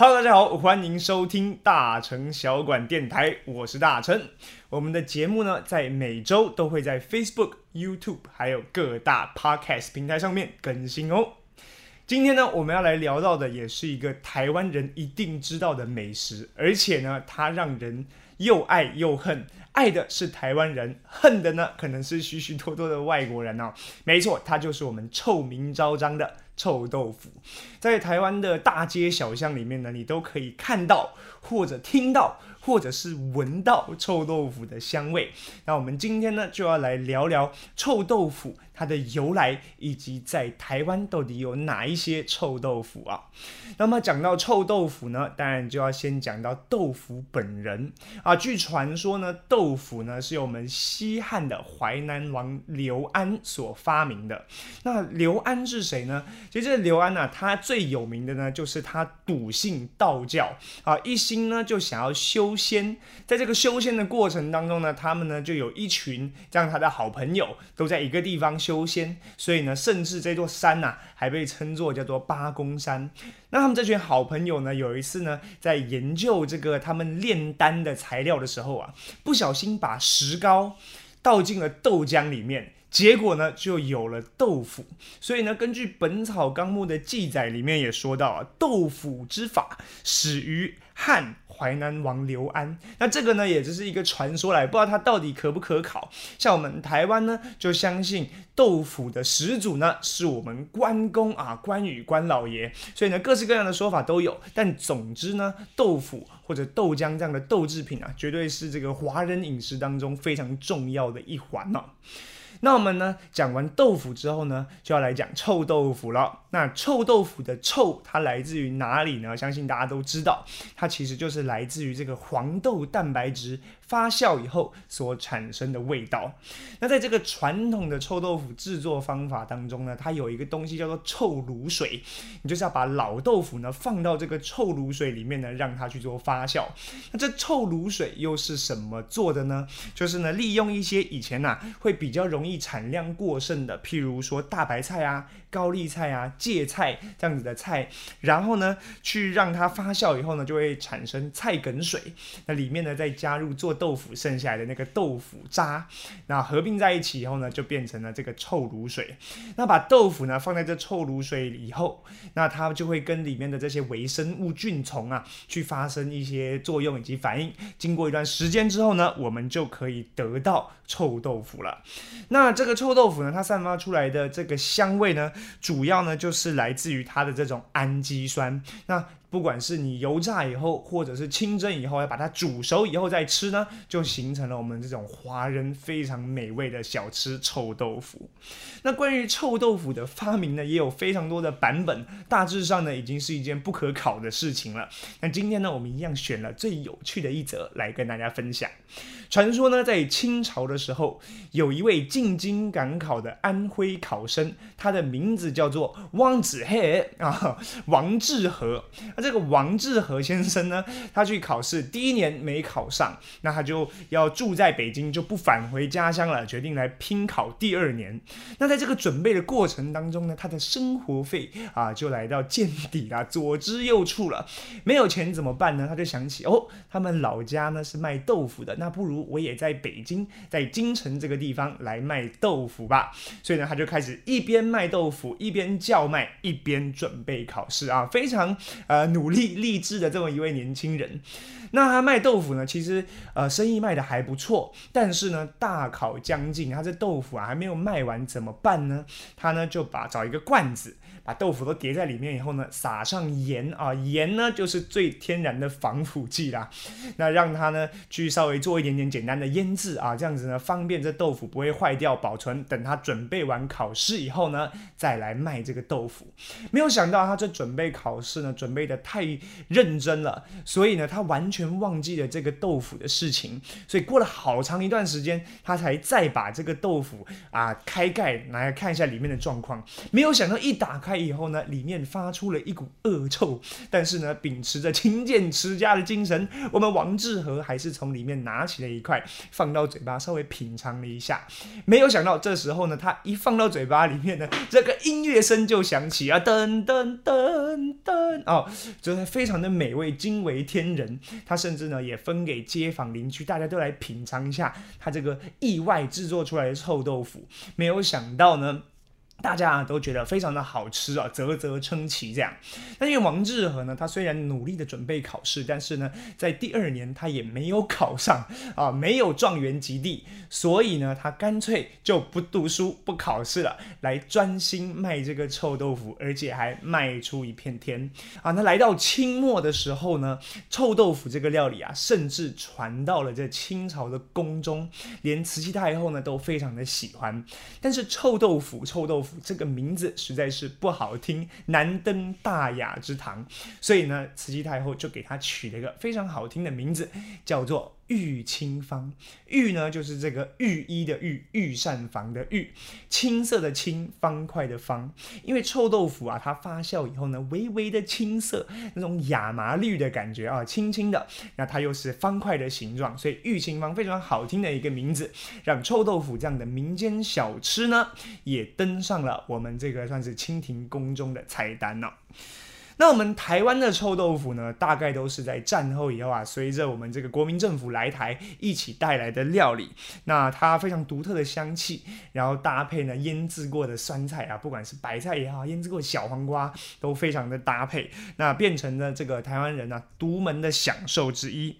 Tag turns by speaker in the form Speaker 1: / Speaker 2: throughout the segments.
Speaker 1: Hello，大家好，欢迎收听大成小馆电台，我是大成。我们的节目呢，在每周都会在 Facebook、YouTube 还有各大 Podcast 平台上面更新哦。今天呢，我们要来聊到的也是一个台湾人一定知道的美食，而且呢，它让人又爱又恨。爱的是台湾人，恨的呢，可能是许许多多的外国人哦。没错，它就是我们臭名昭彰的。臭豆腐，在台湾的大街小巷里面呢，你都可以看到或者听到。或者是闻到臭豆腐的香味，那我们今天呢就要来聊聊臭豆腐它的由来，以及在台湾到底有哪一些臭豆腐啊？那么讲到臭豆腐呢，当然就要先讲到豆腐本人啊。据传说呢，豆豆腐呢是由我们西汉的淮南王刘安所发明的。那刘安是谁呢？其实这刘安呢，他最有名的呢就是他笃信道教啊，一心呢就想要修。仙，在这个修仙的过程当中呢，他们呢就有一群这样他的好朋友都在一个地方修仙，所以呢，甚至这座山呐还被称作叫做八公山。那他们这群好朋友呢，有一次呢在研究这个他们炼丹的材料的时候啊，不小心把石膏倒进了豆浆里面。结果呢，就有了豆腐。所以呢，根据《本草纲目》的记载，里面也说到啊，豆腐之法始于汉淮南王刘安。那这个呢，也只是一个传说来，不知道它到底可不可考。像我们台湾呢，就相信豆腐的始祖呢，是我们关公啊，关羽关老爷。所以呢，各式各样的说法都有。但总之呢，豆腐或者豆浆这样的豆制品啊，绝对是这个华人饮食当中非常重要的一环呢。那我们呢讲完豆腐之后呢，就要来讲臭豆腐了。那臭豆腐的臭，它来自于哪里呢？相信大家都知道，它其实就是来自于这个黄豆蛋白质发酵以后所产生的味道。那在这个传统的臭豆腐制作方法当中呢，它有一个东西叫做臭卤水，你就是要把老豆腐呢放到这个臭卤水里面呢，让它去做发酵。那这臭卤水又是什么做的呢？就是呢，利用一些以前呐会比较容易产量过剩的，譬如说大白菜啊、高丽菜啊、芥菜这样子的菜，然后呢，去让它发酵以后呢，就会产生菜梗水。那里面呢，再加入做豆腐剩下来的那个豆腐渣，那合并在一起以后呢，就变成了这个臭卤水。那把豆腐呢放在这臭卤水以后，那它就会跟里面的这些微生物菌虫啊，去发生一些作用以及反应。经过一段时间之后呢，我们就可以得到臭豆腐了。那这个臭豆腐呢，它散发出来的这个香味呢，主要呢就是来自于它的这种氨基酸。那不管是你油炸以后，或者是清蒸以后，要把它煮熟以后再吃呢，就形成了我们这种华人非常美味的小吃臭豆腐。那关于臭豆腐的发明呢，也有非常多的版本，大致上呢，已经是一件不可考的事情了。那今天呢，我们一样选了最有趣的一则来跟大家分享。传说呢，在清朝的时候，有一位进京赶考的安徽考生，他的名字叫做汪子黑啊，王志和。那这个王志和先生呢，他去考试第一年没考上，那他就要住在北京，就不返回家乡了，决定来拼考第二年。那在这个准备的过程当中呢，他的生活费啊就来到见底了，左支右绌了。没有钱怎么办呢？他就想起哦，他们老家呢是卖豆腐的，那不如我也在北京，在京城这个地方来卖豆腐吧。所以呢，他就开始一边卖豆腐，一边叫卖，一边准备考试啊，非常呃。努力励志的这么一位年轻人，那他卖豆腐呢，其实呃生意卖的还不错，但是呢大考将近，他这豆腐啊还没有卖完怎么办呢？他呢就把找一个罐子。把豆腐都叠在里面以后呢，撒上盐啊，盐呢就是最天然的防腐剂啦。那让它呢去稍微做一点点简单的腌制啊，这样子呢方便这豆腐不会坏掉保存。等他准备完考试以后呢，再来卖这个豆腐。没有想到他这准备考试呢准备的太认真了，所以呢他完全。忘记了这个豆腐的事情，所以过了好长一段时间，他才再把这个豆腐啊开盖拿来看一下里面的状况。没有想到一打开以后呢，里面发出了一股恶臭。但是呢，秉持着勤俭持家的精神，我们王志和还是从里面拿起了一块，放到嘴巴稍微品尝了一下。没有想到这时候呢，他一放到嘴巴里面呢，这个音乐声就响起啊，噔噔噔噔哦，就是非常的美味，惊为天人。他甚至呢也分给街坊邻居，大家都来品尝一下他这个意外制作出来的臭豆腐。没有想到呢。大家都觉得非常的好吃啊，啧啧称奇这样。那因为王志和呢，他虽然努力的准备考试，但是呢，在第二年他也没有考上啊，没有状元及第，所以呢，他干脆就不读书不考试了，来专心卖这个臭豆腐，而且还卖出一片天啊。那来到清末的时候呢，臭豆腐这个料理啊，甚至传到了这清朝的宫中，连慈禧太后呢都非常的喜欢。但是臭豆腐，臭豆腐。这个名字实在是不好听，难登大雅之堂，所以呢，慈禧太后就给他取了一个非常好听的名字，叫做。玉清芳，玉呢就是这个御医的御，御膳房的御，青色的青，方块的方。因为臭豆腐啊，它发酵以后呢，微微的青色，那种亚麻绿的感觉啊，青青的。那它又是方块的形状，所以玉清芳非常好听的一个名字，让臭豆腐这样的民间小吃呢，也登上了我们这个算是清廷宫中的菜单了。那我们台湾的臭豆腐呢，大概都是在战后以后啊，随着我们这个国民政府来台一起带来的料理。那它非常独特的香气，然后搭配呢腌制过的酸菜啊，不管是白菜也好，腌制过小黄瓜都非常的搭配，那变成了这个台湾人呢独门的享受之一。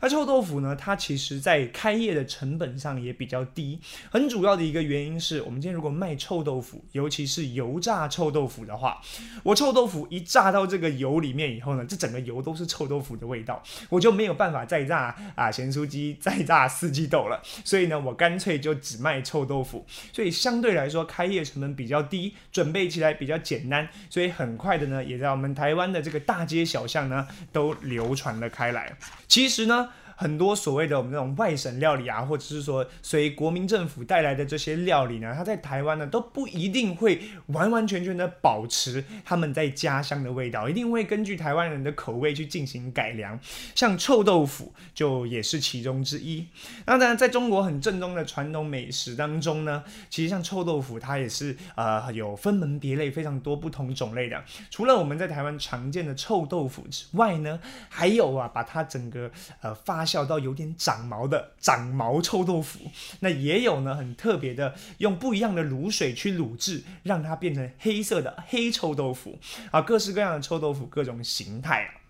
Speaker 1: 那臭豆腐呢，它其实在开业的成本上也比较低，很主要的一个原因是我们今天如果卖臭豆腐，尤其是油炸臭豆腐的话，我臭豆腐一炸到。这个油里面以后呢，这整个油都是臭豆腐的味道，我就没有办法再炸啊咸酥鸡、再炸四季豆了。所以呢，我干脆就只卖臭豆腐。所以相对来说，开业成本比较低，准备起来比较简单，所以很快的呢，也在我们台湾的这个大街小巷呢，都流传了开来。其实呢。很多所谓的我们那种外省料理啊，或者是说随国民政府带来的这些料理呢，它在台湾呢都不一定会完完全全的保持他们在家乡的味道，一定会根据台湾人的口味去进行改良。像臭豆腐就也是其中之一。那当然，在中国很正宗的传统美食当中呢，其实像臭豆腐它也是呃有分门别类，非常多不同种类的。除了我们在台湾常见的臭豆腐之外呢，还有啊把它整个呃发。小到有点长毛的长毛臭豆腐，那也有呢，很特别的，用不一样的卤水去卤制，让它变成黑色的黑臭豆腐啊，各式各样的臭豆腐，各种形态啊。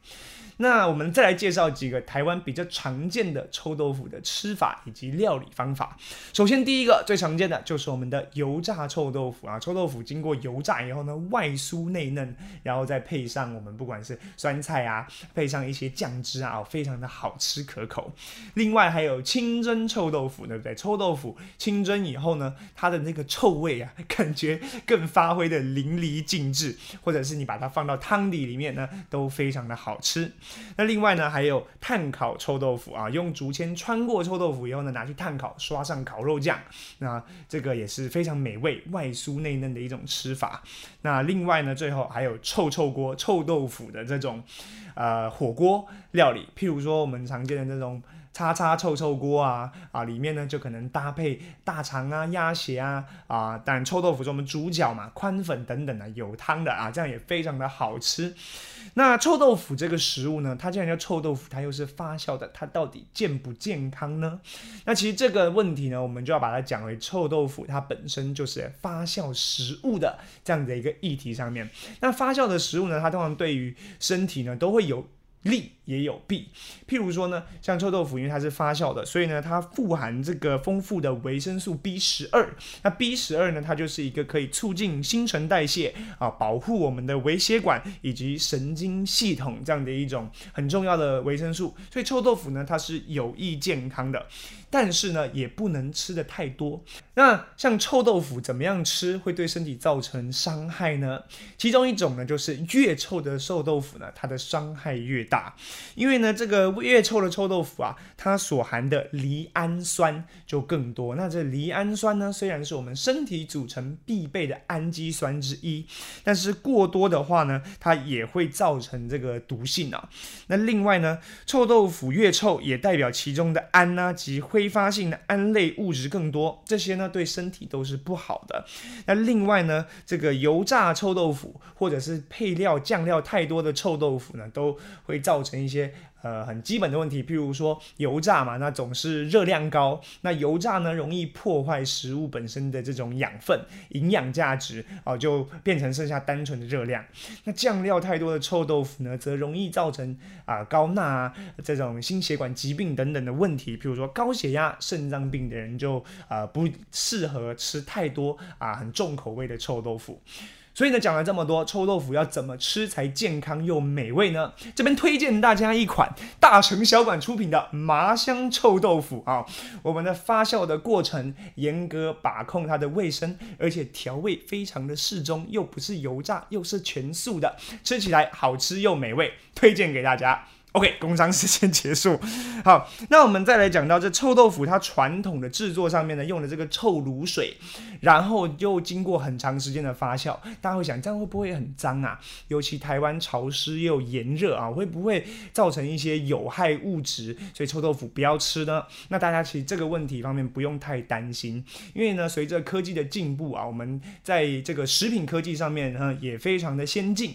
Speaker 1: 那我们再来介绍几个台湾比较常见的臭豆腐的吃法以及料理方法。首先，第一个最常见的就是我们的油炸臭豆腐啊，臭豆腐经过油炸以后呢，外酥内嫩，然后再配上我们不管是酸菜啊，配上一些酱汁啊，非常的好吃可口。另外还有清蒸臭豆腐，对不对？臭豆腐清蒸以后呢，它的那个臭味啊，感觉更发挥的淋漓尽致，或者是你把它放到汤底里面呢，都非常的好吃。那另外呢，还有炭烤臭豆腐啊，用竹签穿过臭豆腐以后呢，拿去炭烤，刷上烤肉酱，那这个也是非常美味、外酥内嫩的一种吃法。那另外呢，最后还有臭臭锅臭豆腐的这种呃火锅料理，譬如说我们常见的这种。叉叉臭臭锅啊啊，里面呢就可能搭配大肠啊、鸭血啊啊，但臭豆腐是我们主角嘛，宽粉等等的有汤的啊，这样也非常的好吃。那臭豆腐这个食物呢，它既然叫臭豆腐，它又是发酵的，它到底健不健康呢？那其实这个问题呢，我们就要把它讲为臭豆腐它本身就是发酵食物的这样的一个议题上面。那发酵的食物呢，它通常对于身体呢都会有。利也有弊，譬如说呢，像臭豆腐，因为它是发酵的，所以呢，它富含这个丰富的维生素 B 十二。那 B 十二呢，它就是一个可以促进新陈代谢啊，保护我们的微血管以及神经系统这样的一种很重要的维生素。所以臭豆腐呢，它是有益健康的。但是呢，也不能吃的太多。那像臭豆腐怎么样吃会对身体造成伤害呢？其中一种呢，就是越臭的臭豆腐呢，它的伤害越大，因为呢，这个越臭的臭豆腐啊，它所含的离氨酸就更多。那这离氨酸呢，虽然是我们身体组成必备的氨基酸之一，但是过多的话呢，它也会造成这个毒性啊。那另外呢，臭豆腐越臭，也代表其中的氨啊及挥发性的氨类物质更多，这些呢对身体都是不好的。那另外呢，这个油炸臭豆腐或者是配料酱料太多的臭豆腐呢，都会造成一些。呃，很基本的问题，譬如说油炸嘛，那总是热量高，那油炸呢容易破坏食物本身的这种养分、营养价值啊，就变成剩下单纯的热量。那酱料太多的臭豆腐呢，则容易造成啊高钠啊这种心血管疾病等等的问题，譬如说高血压、肾脏病的人就啊不适合吃太多啊很重口味的臭豆腐。所以呢，讲了这么多，臭豆腐要怎么吃才健康又美味呢？这边推荐大家一款大成小馆出品的麻香臭豆腐啊。我们的发酵的过程严格把控它的卫生，而且调味非常的适中，又不是油炸，又是全素的，吃起来好吃又美味，推荐给大家。OK，工商时间结束。好，那我们再来讲到这臭豆腐，它传统的制作上面呢，用的这个臭卤水，然后又经过很长时间的发酵，大家会想，这样会不会很脏啊？尤其台湾潮湿又炎热啊，会不会造成一些有害物质？所以臭豆腐不要吃呢？那大家其实这个问题方面不用太担心，因为呢，随着科技的进步啊，我们在这个食品科技上面呢，也非常的先进。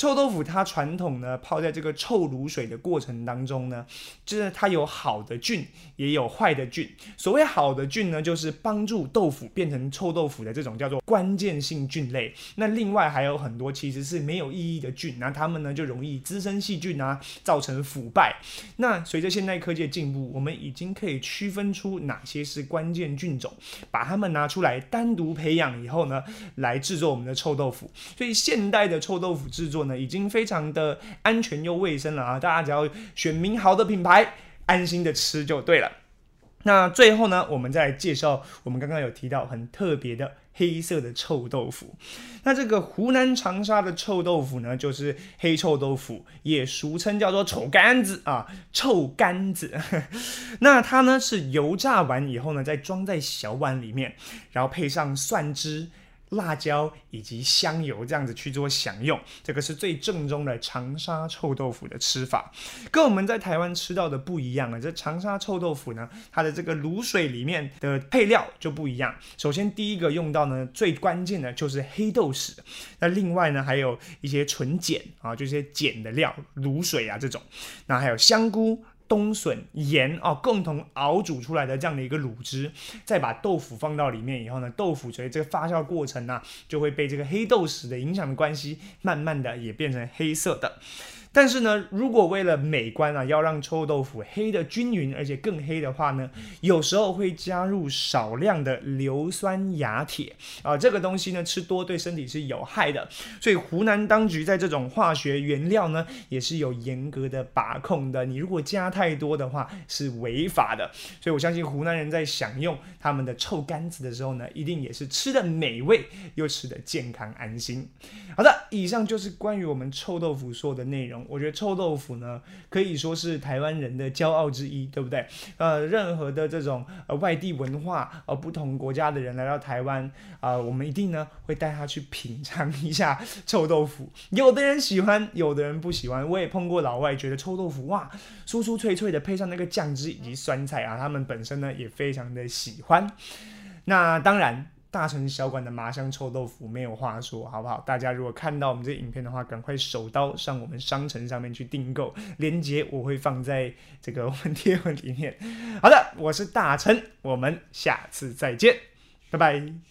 Speaker 1: 臭豆腐它传统呢泡在这个臭卤水的过程当中呢，就是它有好的菌，也有坏的菌。所谓好的菌呢，就是帮助豆腐变成臭豆腐的这种叫做关键性菌类。那另外还有很多其实是没有意义的菌，那它们呢就容易滋生细菌啊，造成腐败。那随着现代科技的进步，我们已经可以区分出哪些是关键菌种，把它们拿出来单独培养以后呢，来制作我们的臭豆腐。所以现代的臭豆腐制作。已经非常的安全又卫生了啊！大家只要选名好的品牌，安心的吃就对了。那最后呢，我们再介绍我们刚刚有提到很特别的黑色的臭豆腐。那这个湖南长沙的臭豆腐呢，就是黑臭豆腐，也俗称叫做臭干子啊，臭干子。那它呢是油炸完以后呢，再装在小碗里面，然后配上蒜汁。辣椒以及香油这样子去做享用，这个是最正宗的长沙臭豆腐的吃法，跟我们在台湾吃到的不一样了。这长沙臭豆腐呢，它的这个卤水里面的配料就不一样。首先第一个用到呢，最关键的就是黑豆豉，那另外呢还有一些纯碱啊，就是碱的料，卤水啊这种，那还有香菇。冬笋、盐哦，共同熬煮出来的这样的一个卤汁，再把豆腐放到里面以后呢，豆腐随着这个发酵过程呢，就会被这个黑豆豉的影响的关系，慢慢的也变成黑色的。但是呢，如果为了美观啊，要让臭豆腐黑的均匀，而且更黑的话呢，有时候会加入少量的硫酸亚铁。啊，这个东西呢吃多对身体是有害的，所以湖南当局在这种化学原料呢也是有严格的把控的，你如果加太多的话是违法的，所以我相信湖南人在享用他们的臭干子的时候呢，一定也是吃的美味又吃的健康安心。好的，以上就是关于我们臭豆腐说的内容。我觉得臭豆腐呢，可以说是台湾人的骄傲之一，对不对？呃，任何的这种呃外地文化呃不同国家的人来到台湾啊，我们一定呢会带他去品尝一下臭豆腐。有的人喜欢，有的人不喜欢。我也碰过老外觉得臭豆腐哇，酥酥脆脆的，配上那个酱汁以及酸菜啊，他们本身呢也非常的喜欢。那当然。大城小馆的麻香臭豆腐没有话说，好不好？大家如果看到我们这影片的话，赶快手刀上我们商城上面去订购，链接我会放在这个我们贴文里面。好的，我是大成，我们下次再见，拜拜。